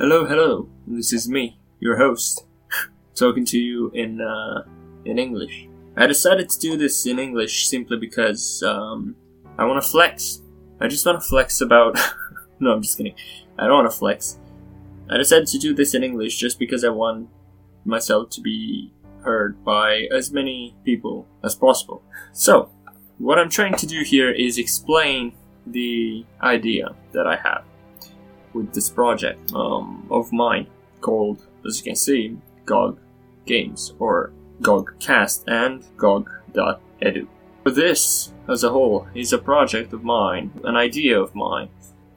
Hello, hello. This is me, your host, talking to you in uh, in English. I decided to do this in English simply because um, I want to flex. I just want to flex about. no, I'm just kidding. I don't want to flex. I decided to do this in English just because I want myself to be heard by as many people as possible. So, what I'm trying to do here is explain the idea that I have with this project um, of mine called, as you can see, GOG Games or GOGcast and GOG.edu. This, as a whole, is a project of mine, an idea of mine,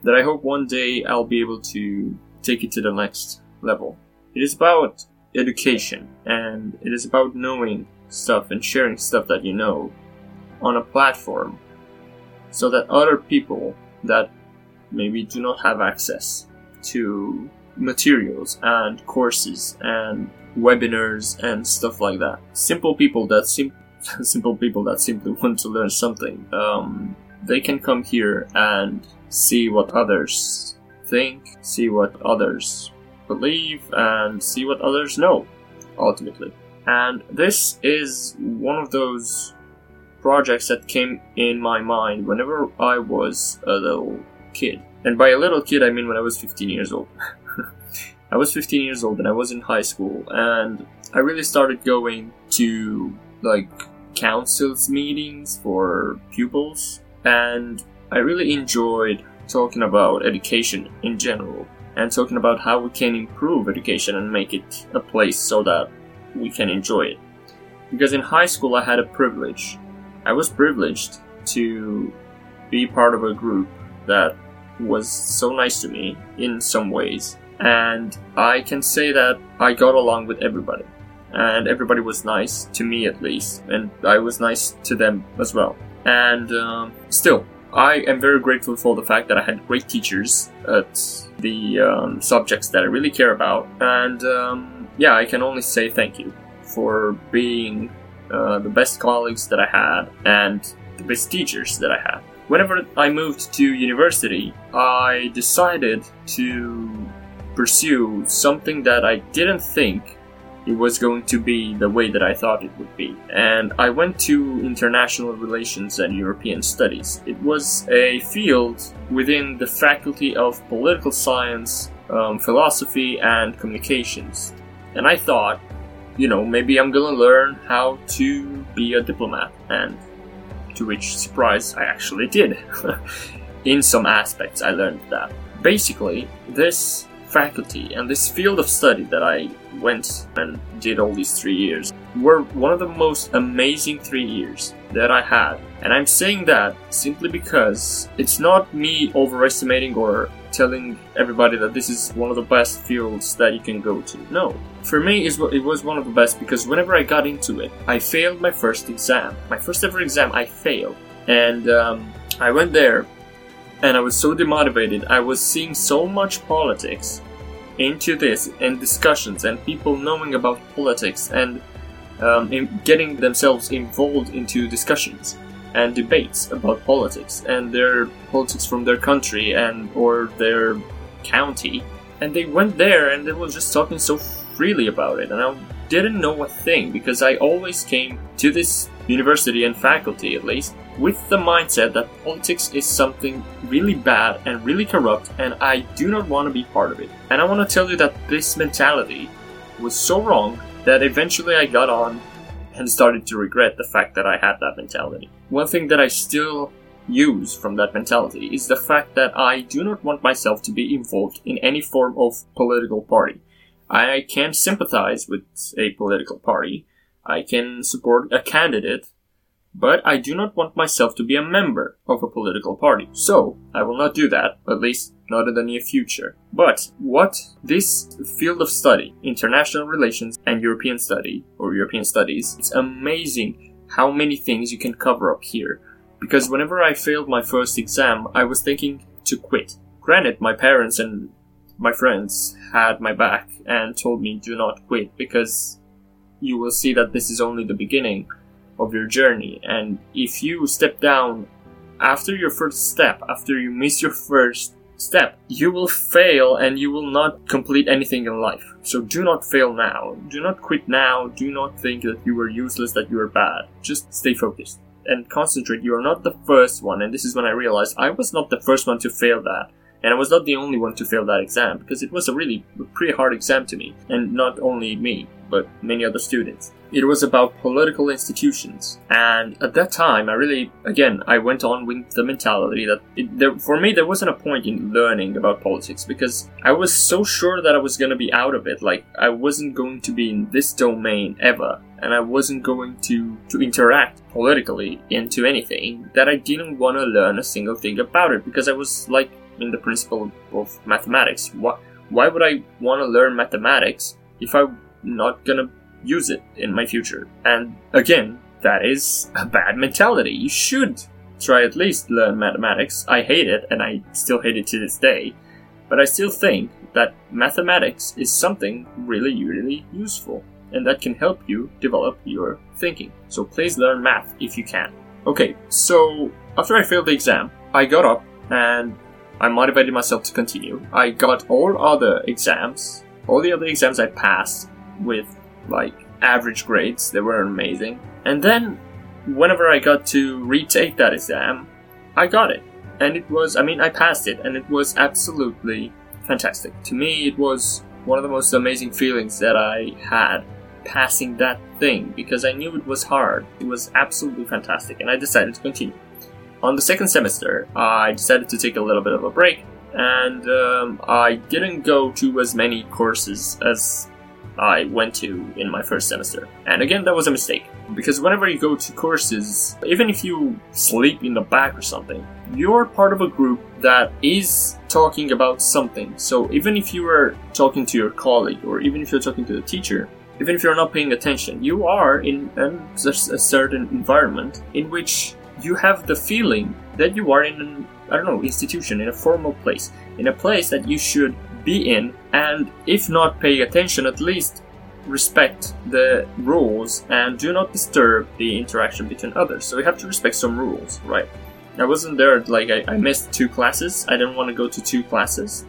that I hope one day I'll be able to take it to the next level. It is about education and it is about knowing stuff and sharing stuff that you know on a platform so that other people that maybe do not have access to materials and courses and webinars and stuff like that. Simple people that sim- simple people that simply want to learn something. Um, they can come here and see what others think, see what others believe, and see what others know, ultimately. And this is one of those projects that came in my mind whenever I was a little kid. And by a little kid, I mean when I was 15 years old. I was 15 years old and I was in high school, and I really started going to like councils meetings for pupils, and I really enjoyed talking about education in general and talking about how we can improve education and make it a place so that we can enjoy it. Because in high school, I had a privilege. I was privileged to be part of a group that was so nice to me in some ways. And I can say that I got along with everybody. And everybody was nice, to me at least. And I was nice to them as well. And um, still, I am very grateful for the fact that I had great teachers at the um, subjects that I really care about. And um, yeah, I can only say thank you for being uh, the best colleagues that I had and the best teachers that I had. Whenever I moved to university, I decided to pursue something that I didn't think it was going to be the way that I thought it would be. And I went to international relations and European studies. It was a field within the faculty of political science, um, philosophy, and communications. And I thought, you know, maybe I'm gonna learn how to be a diplomat. And to which surprise, I actually did. In some aspects, I learned that. Basically, this faculty and this field of study that I went and did all these three years were one of the most amazing three years that I had. And I'm saying that simply because it's not me overestimating or telling everybody that this is one of the best fields that you can go to. No. For me, it was one of the best because whenever I got into it, I failed my first exam. My first ever exam, I failed. And um, I went there and I was so demotivated. I was seeing so much politics into this and discussions and people knowing about politics and um, getting themselves involved into discussions and debates about politics and their politics from their country and or their county and they went there and they were just talking so freely about it and I didn't know a thing because I always came to this university and faculty at least with the mindset that politics is something really bad and really corrupt and I do not want to be part of it. And I want to tell you that this mentality was so wrong that eventually I got on and started to regret the fact that I had that mentality. One thing that I still use from that mentality is the fact that I do not want myself to be involved in any form of political party. I can sympathize with a political party. I can support a candidate but I do not want myself to be a member of a political party. So, I will not do that, at least not in the near future. But what this field of study, international relations and European study, or European studies, it's amazing how many things you can cover up here. Because whenever I failed my first exam, I was thinking to quit. Granted, my parents and my friends had my back and told me do not quit because you will see that this is only the beginning of your journey. And if you step down after your first step, after you miss your first step, you will fail and you will not complete anything in life. So do not fail now. Do not quit now. Do not think that you are useless, that you are bad. Just stay focused and concentrate. You are not the first one. And this is when I realized I was not the first one to fail that. And I was not the only one to fail that exam because it was a really pretty hard exam to me. And not only me, but many other students. It was about political institutions. And at that time, I really, again, I went on with the mentality that it, there, for me, there wasn't a point in learning about politics because I was so sure that I was going to be out of it. Like, I wasn't going to be in this domain ever. And I wasn't going to, to interact politically into anything that I didn't want to learn a single thing about it because I was like in the principle of mathematics. Why, why would I want to learn mathematics if I'm not gonna use it in my future? And again, that is a bad mentality. You should try at least learn mathematics. I hate it, and I still hate it to this day. But I still think that mathematics is something really, really useful, and that can help you develop your thinking. So please learn math if you can. Okay, so after I failed the exam, I got up and I motivated myself to continue. I got all other exams, all the other exams I passed with like average grades. They were amazing. And then whenever I got to retake that exam, I got it. And it was, I mean, I passed it and it was absolutely fantastic. To me, it was one of the most amazing feelings that I had passing that thing because I knew it was hard. It was absolutely fantastic and I decided to continue. On the second semester, I decided to take a little bit of a break, and um, I didn't go to as many courses as I went to in my first semester. And again, that was a mistake. Because whenever you go to courses, even if you sleep in the back or something, you're part of a group that is talking about something. So even if you are talking to your colleague, or even if you're talking to the teacher, even if you're not paying attention, you are in a certain environment in which you have the feeling that you are in an, I don't know, institution, in a formal place, in a place that you should be in, and if not pay attention, at least respect the rules and do not disturb the interaction between others. So you have to respect some rules, right? I wasn't there, like, I, I missed two classes. I didn't want to go to two classes.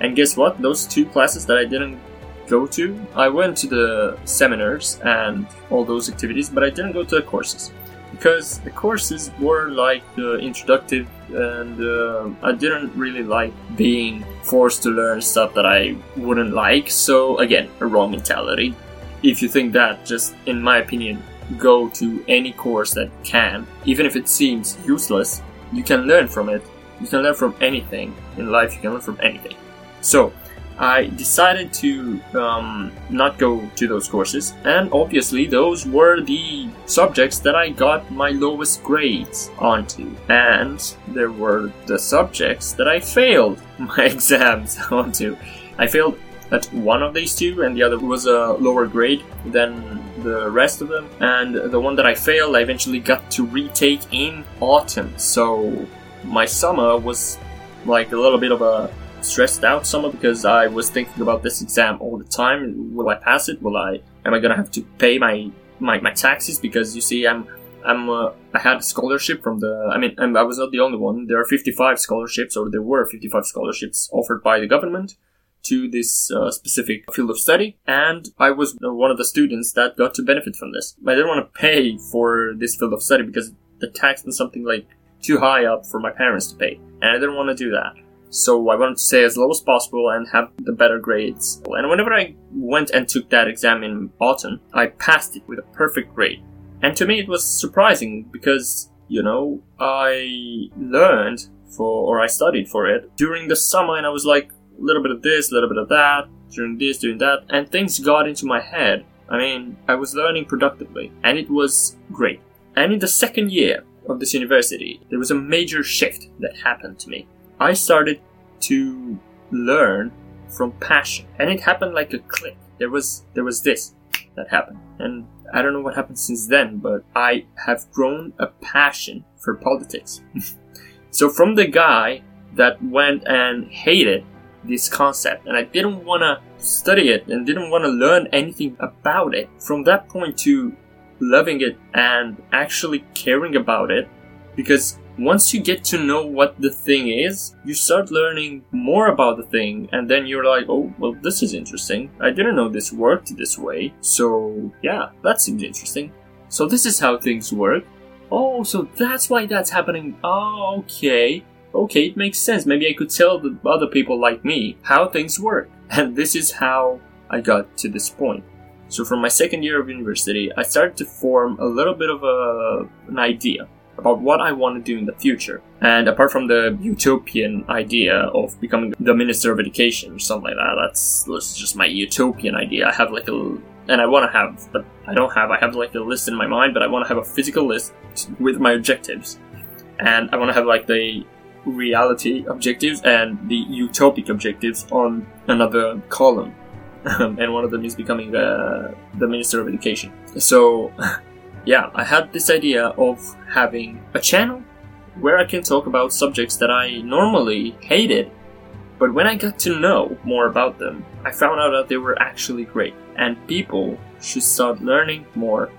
And guess what? Those two classes that I didn't go to, I went to the seminars and all those activities, but I didn't go to the courses because the courses were like uh, introductory and uh, I didn't really like being forced to learn stuff that I wouldn't like. So again, a wrong mentality. If you think that, just in my opinion, go to any course that can, even if it seems useless, you can learn from it. You can learn from anything in life. You can learn from anything. So I decided to um, not go to those courses, and obviously, those were the subjects that I got my lowest grades onto, and there were the subjects that I failed my exams onto. I failed at one of these two, and the other was a lower grade than the rest of them, and the one that I failed, I eventually got to retake in autumn, so my summer was like a little bit of a stressed out somewhat because I was thinking about this exam all the time. Will I pass it? Will I? Am I gonna have to pay my my, my taxes? Because you see, I'm I'm uh, I had a scholarship from the. I mean, I was not the only one. There are 55 scholarships, or there were 55 scholarships offered by the government to this uh, specific field of study, and I was one of the students that got to benefit from this. I didn't want to pay for this field of study because the tax was something like too high up for my parents to pay, and I didn't want to do that. So I wanted to stay as low as possible and have the better grades. And whenever I went and took that exam in autumn, I passed it with a perfect grade. And to me, it was surprising because, you know, I learned for, or I studied for it during the summer and I was like, a little bit of this, a little bit of that, doing this, doing that, and things got into my head. I mean, I was learning productively, and it was great. And in the second year of this university, there was a major shift that happened to me. I started to learn from passion, and it happened like a click. There was there was this that happened, and I don't know what happened since then, but I have grown a passion for politics. so from the guy that went and hated this concept, and I didn't want to study it and didn't want to learn anything about it, from that point to loving it and actually caring about it, because once you get to know what the thing is, you start learning more about the thing, and then you're like, oh, well, this is interesting. I didn't know this worked this way. So, yeah, that seems interesting. So, this is how things work. Oh, so that's why that's happening. Oh, okay. Okay, it makes sense. Maybe I could tell the other people like me how things work. And this is how I got to this point. So, from my second year of university, I started to form a little bit of a, an idea about what I want to do in the future. And apart from the utopian idea of becoming the Minister of Education or something like that, that's, that's just my utopian idea. I have like a, and I want to have, but I don't have, I have like a list in my mind, but I want to have a physical list with my objectives. And I want to have like the reality objectives and the utopic objectives on another column. and one of them is becoming the, the Minister of Education. So, yeah, I had this idea of having a channel where I can talk about subjects that I normally hated, but when I got to know more about them, I found out that they were actually great, and people should start learning more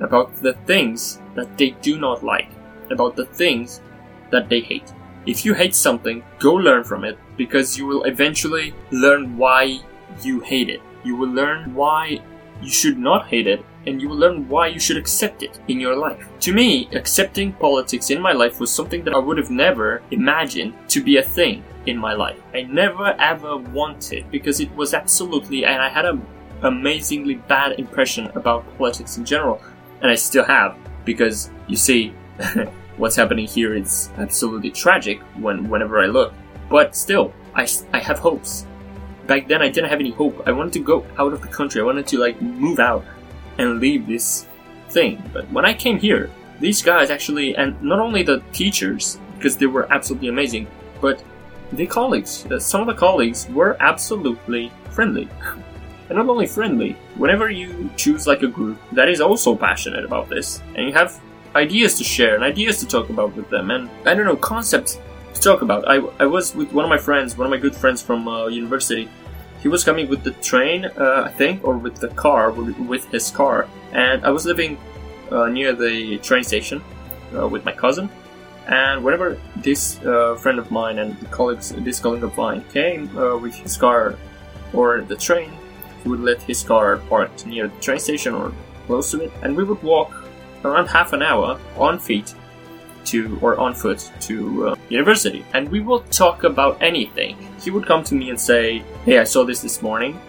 about the things that they do not like, about the things that they hate. If you hate something, go learn from it because you will eventually learn why you hate it. You will learn why you should not hate it and you will learn why you should accept it in your life. To me, accepting politics in my life was something that I would have never imagined to be a thing in my life. I never ever wanted because it was absolutely, and I had an amazingly bad impression about politics in general, and I still have because you see, what's happening here is absolutely tragic when whenever I look. But still, I, I have hopes. Back then, I didn't have any hope. I wanted to go out of the country. I wanted to like move out and leave this thing. But when I came here, these guys actually, and not only the teachers, because they were absolutely amazing, but the colleagues, uh, some of the colleagues were absolutely friendly. and not only friendly, whenever you choose like a group that is also passionate about this, and you have ideas to share and ideas to talk about with them, and I don't know, concepts to talk about. I, I was with one of my friends, one of my good friends from uh, university, he was coming with the train, uh, I think, or with the car, with his car. And I was living uh, near the train station uh, with my cousin. And whenever this uh, friend of mine and colleagues, this colleague of mine came uh, with his car or the train, he would let his car parked near the train station or close to it, and we would walk around half an hour on feet to or on foot to uh, university, and we will talk about anything. He would come to me and say, "Hey, I saw this this morning,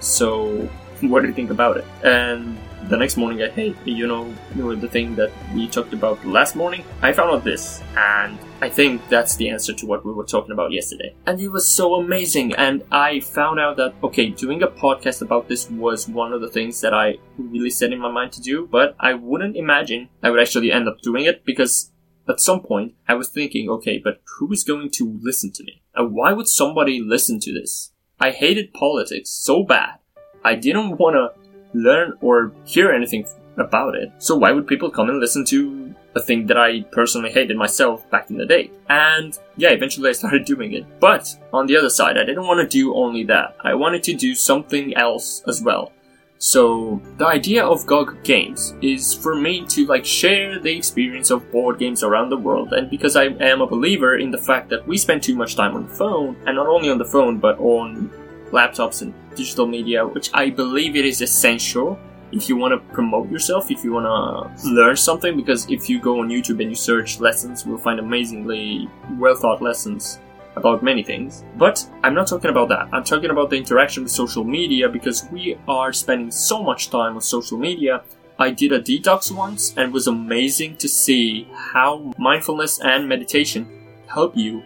so what do you think about it?" And the next morning, I, hey, you know, you know the thing that we talked about last morning. I found out this, and I think that's the answer to what we were talking about yesterday. And it was so amazing, and I found out that okay, doing a podcast about this was one of the things that I really set in my mind to do, but I wouldn't imagine I would actually end up doing it because at some point, I was thinking, okay, but who is going to listen to me? And why would somebody listen to this? I hated politics so bad. I didn't want to learn or hear anything about it. So why would people come and listen to a thing that I personally hated myself back in the day? And yeah, eventually I started doing it. But on the other side, I didn't want to do only that. I wanted to do something else as well. So the idea of GOG Games is for me to like share the experience of board games around the world. And because I am a believer in the fact that we spend too much time on the phone and not only on the phone but on laptops and digital media which I believe it is essential if you want to promote yourself, if you want to learn something, because if you go on YouTube and you search lessons, you'll find amazingly well thought lessons about many things. But I'm not talking about that. I'm talking about the interaction with social media because we are spending so much time on social media. I did a detox once and it was amazing to see how mindfulness and meditation help you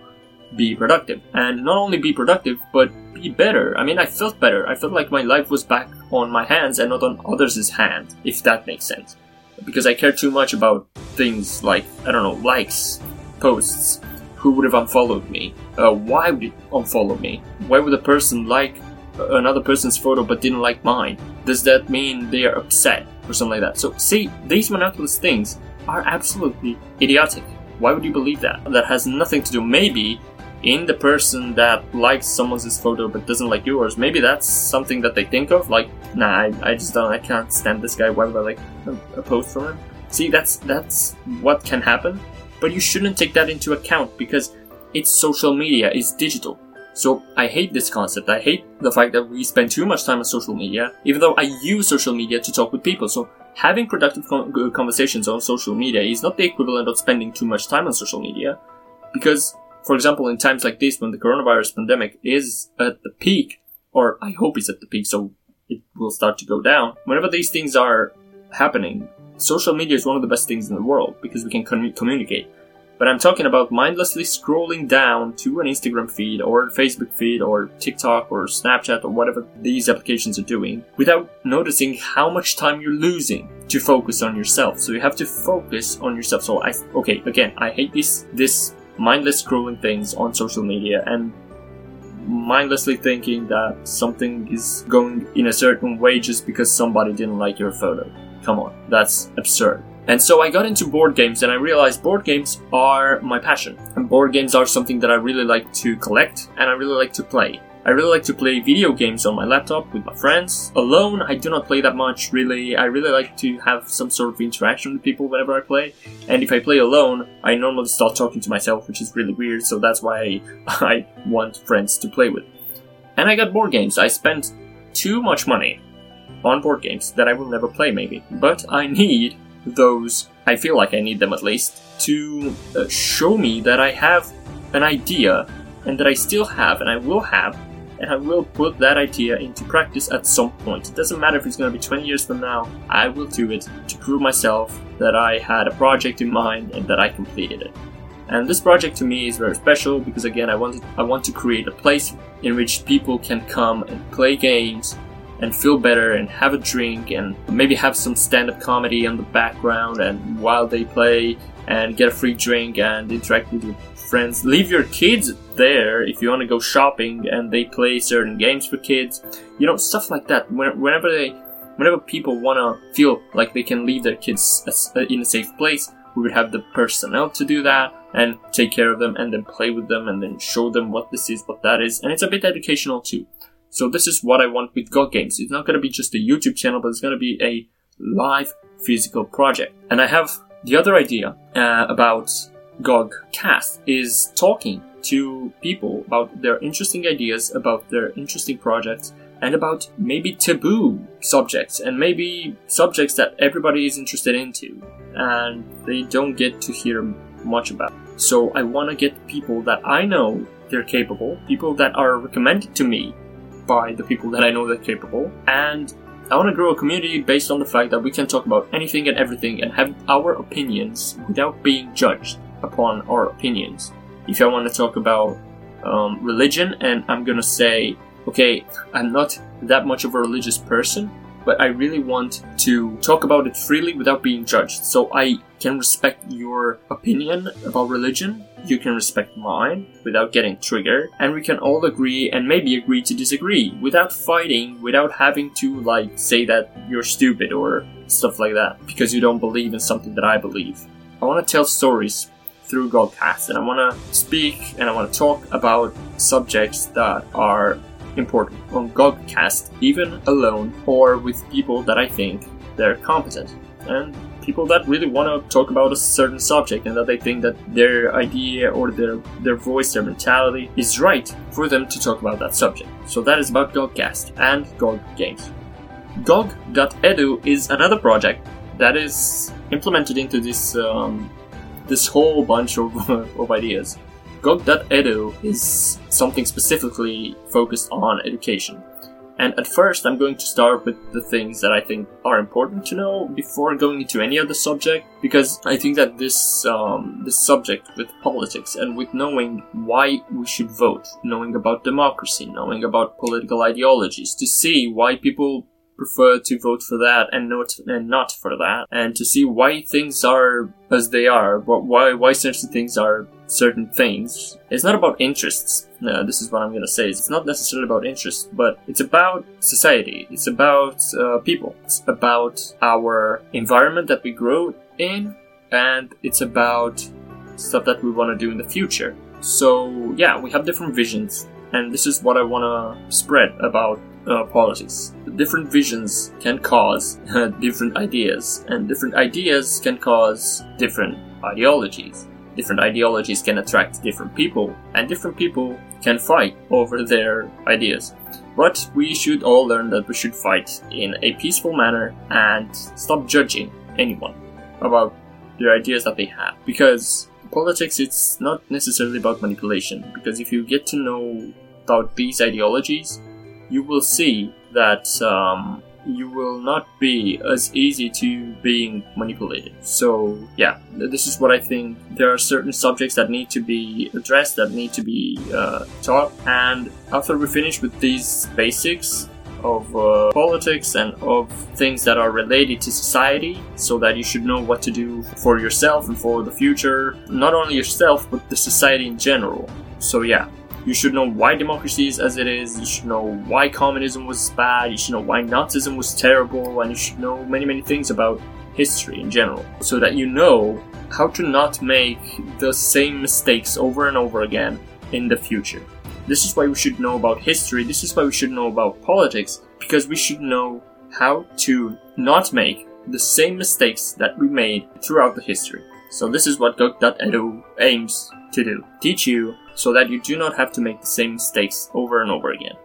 be productive. And not only be productive, but be better. I mean, I felt better. I felt like my life was back on my hands and not on others' hands, if that makes sense. Because I care too much about things like, I don't know, likes, posts, who would have unfollowed me? Uh, why would it unfollow me? Why would a person like another person's photo but didn't like mine? Does that mean they are upset or something like that? So, see, these monotonous things are absolutely idiotic. Why would you believe that? That has nothing to do, maybe, in the person that likes someone's photo but doesn't like yours. Maybe that's something that they think of, like, nah, I, I just don't, I can't stand this guy. Why would I like a, a post from him? See, that's that's what can happen but you shouldn't take that into account because it's social media, it's digital. So I hate this concept. I hate the fact that we spend too much time on social media, even though I use social media to talk with people. So having productive conversations on social media is not the equivalent of spending too much time on social media. Because, for example, in times like this, when the coronavirus pandemic is at the peak, or I hope it's at the peak, so it will start to go down. Whenever these things are happening, social media is one of the best things in the world because we can con- communicate. But I'm talking about mindlessly scrolling down to an Instagram feed or Facebook feed or TikTok or Snapchat or whatever these applications are doing without noticing how much time you're losing to focus on yourself. So you have to focus on yourself. So I, okay, again, I hate this, this mindless scrolling things on social media and mindlessly thinking that something is going in a certain way just because somebody didn't like your photo. Come on, that's absurd. And so I got into board games and I realized board games are my passion. And board games are something that I really like to collect and I really like to play. I really like to play video games on my laptop with my friends. Alone, I do not play that much, really. I really like to have some sort of interaction with people whenever I play. And if I play alone, I normally start talking to myself, which is really weird, so that's why I want friends to play with. And I got board games. I spent too much money on board games that I will never play, maybe. But I need those, I feel like I need them at least, to uh, show me that I have an idea and that I still have and I will have and I will put that idea into practice at some point. It doesn't matter if it's going to be 20 years from now, I will do it to prove myself that I had a project in mind and that I completed it. And this project to me is very special because again I want I want to create a place in which people can come and play games and feel better and have a drink and maybe have some stand-up comedy on the background and while they play and get a free drink and interact with your friends. Leave your kids there if you want to go shopping and they play certain games for kids. You know, stuff like that. Whenever they, whenever people want to feel like they can leave their kids uh, in a safe place, we would have the personnel to do that and take care of them and then play with them and then show them what this is, what that is. And it's a bit educational too. So this is what I want with GOG Games. It's not going to be just a YouTube channel, but it's going to be a live physical project. And I have the other idea uh, about GOG Cast is talking to people about their interesting ideas, about their interesting projects, and about maybe taboo subjects and maybe subjects that everybody is interested into and they don't get to hear much about. So I want to get people that I know they're capable, people that are recommended to me by the people that I know they're capable, and I want to grow a community based on the fact that we can talk about anything and everything and have our opinions without being judged upon our opinions. If I want to talk about um, religion and I'm gonna say, okay, I'm not that much of a religious person, but I really want to talk about it freely without being judged. So I can respect your opinion about religion you can respect mine without getting triggered, and we can all agree and maybe agree to disagree without fighting, without having to like say that you're stupid or stuff like that because you don't believe in something that I believe. I want to tell stories through GOGcast and I want to speak and I want to talk about subjects that are important on Gogcast, even alone or with people that I think they're competent. And people that really want to talk about a certain subject and that they think that their idea or their their voice, their mentality is right for them to talk about that subject. So that is about GOGcast and GOG Games. GOG.edu is another project that is implemented into this um, this whole bunch of, of ideas. GOG.edu is something specifically focused on education. And at first, I'm going to start with the things that I think are important to know before going into any other subject, because I think that this um, this subject with politics and with knowing why we should vote, knowing about democracy, knowing about political ideologies, to see why people prefer to vote for that and not and not for that, and to see why things are as they are, why why certain things are certain things. It's not about interests. No, this is what I'm gonna say. It's not necessarily about interests, but it's about society. It's about uh, people. It's about our environment that we grow in, and it's about stuff that we want to do in the future. So yeah, we have different visions, and this is what I want to spread about uh, politics. Different visions can cause different ideas, and different ideas can cause different ideologies. Different ideologies can attract different people, and different people can fight over their ideas. But we should all learn that we should fight in a peaceful manner and stop judging anyone about their ideas that they have. Because politics, it's not necessarily about manipulation. Because if you get to know about these ideologies, you will see that um, you will not be as easy to being manipulated. So yeah, this is what I think. There are certain subjects that need to be addressed, that need to be uh, taught, and after we finish with these basics, of uh, politics and of things that are related to society so that you should know what to do for yourself and for the future not only yourself but the society in general so yeah you should know why democracy is as it is. You should know why communism was bad. You should know why Nazism was terrible. And you should know many, many things about history in general. So that you know how to not make the same mistakes over and over again in the future. This is why we should know about history. This is why we should know about politics. Because we should know how to not make the same mistakes that we made throughout the history. So this is what GOG.edu aims to do. Teach you so that you do not have to make the same mistakes over and over again.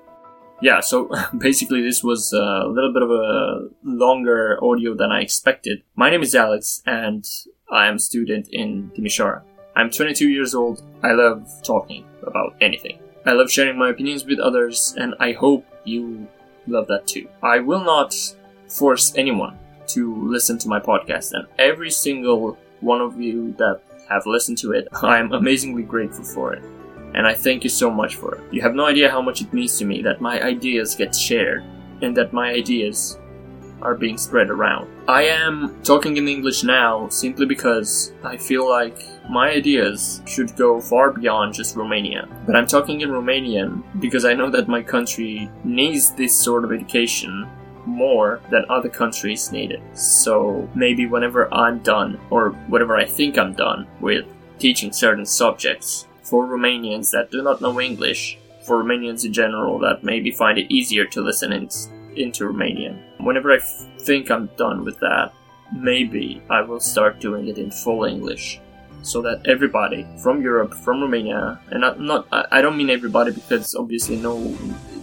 Yeah, so basically this was a little bit of a longer audio than I expected. My name is Alex and I am a student in Timisoara. I'm 22 years old. I love talking about anything. I love sharing my opinions with others and I hope you love that too. I will not force anyone to listen to my podcast and every single one of you that have listened to it, I'm amazingly grateful for it. And I thank you so much for it. You have no idea how much it means to me that my ideas get shared and that my ideas are being spread around. I am talking in English now simply because I feel like my ideas should go far beyond just Romania. But I'm talking in Romanian because I know that my country needs this sort of education more than other countries need it. So maybe whenever I'm done, or whenever I think I'm done with teaching certain subjects for Romanians that do not know English, for Romanians in general that maybe find it easier to listen in, into Romanian. Whenever I f- think I'm done with that, maybe I will start doing it in full English so that everybody from Europe, from Romania, and not, not I don't mean everybody because obviously no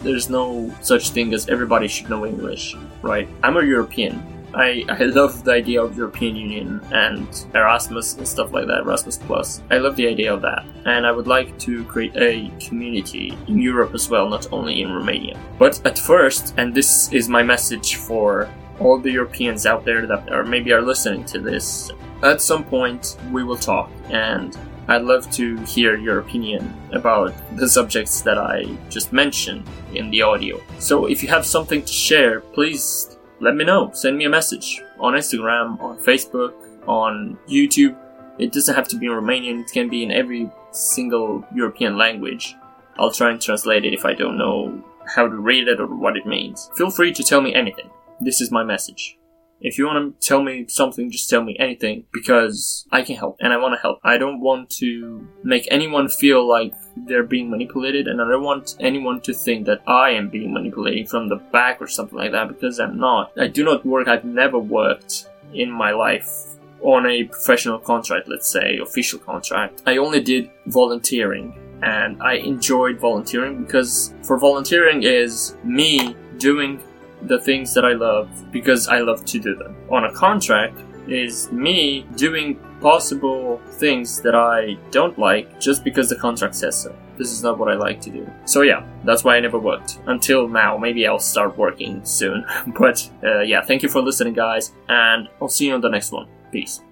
there's no such thing as everybody should know English, right? I'm a European. I, I love the idea of European Union and Erasmus and stuff like that, Erasmus Plus. I love the idea of that. And I would like to create a community in Europe as well, not only in Romania. But at first, and this is my message for all the Europeans out there that are maybe are listening to this, at some point we will talk and I'd love to hear your opinion about the subjects that I just mentioned in the audio. So if you have something to share, please let me know. Send me a message on Instagram, on Facebook, on YouTube. It doesn't have to be in Romanian, it can be in every single European language. I'll try and translate it if I don't know how to read it or what it means. Feel free to tell me anything. This is my message. If you want to tell me something, just tell me anything because I can help and I want to help. I don't want to make anyone feel like they're being manipulated and I don't want anyone to think that I am being manipulated from the back or something like that because I'm not. I do not work, I've never worked in my life on a professional contract, let's say, official contract. I only did volunteering and I enjoyed volunteering because for volunteering is me doing the things that I love because I love to do them. On a contract is me doing possible things that I don't like just because the contract says so. This is not what I like to do. So yeah, that's why I never worked until now. Maybe I'll start working soon. but uh, yeah, thank you for listening, guys, and I'll see you on the next one. Peace.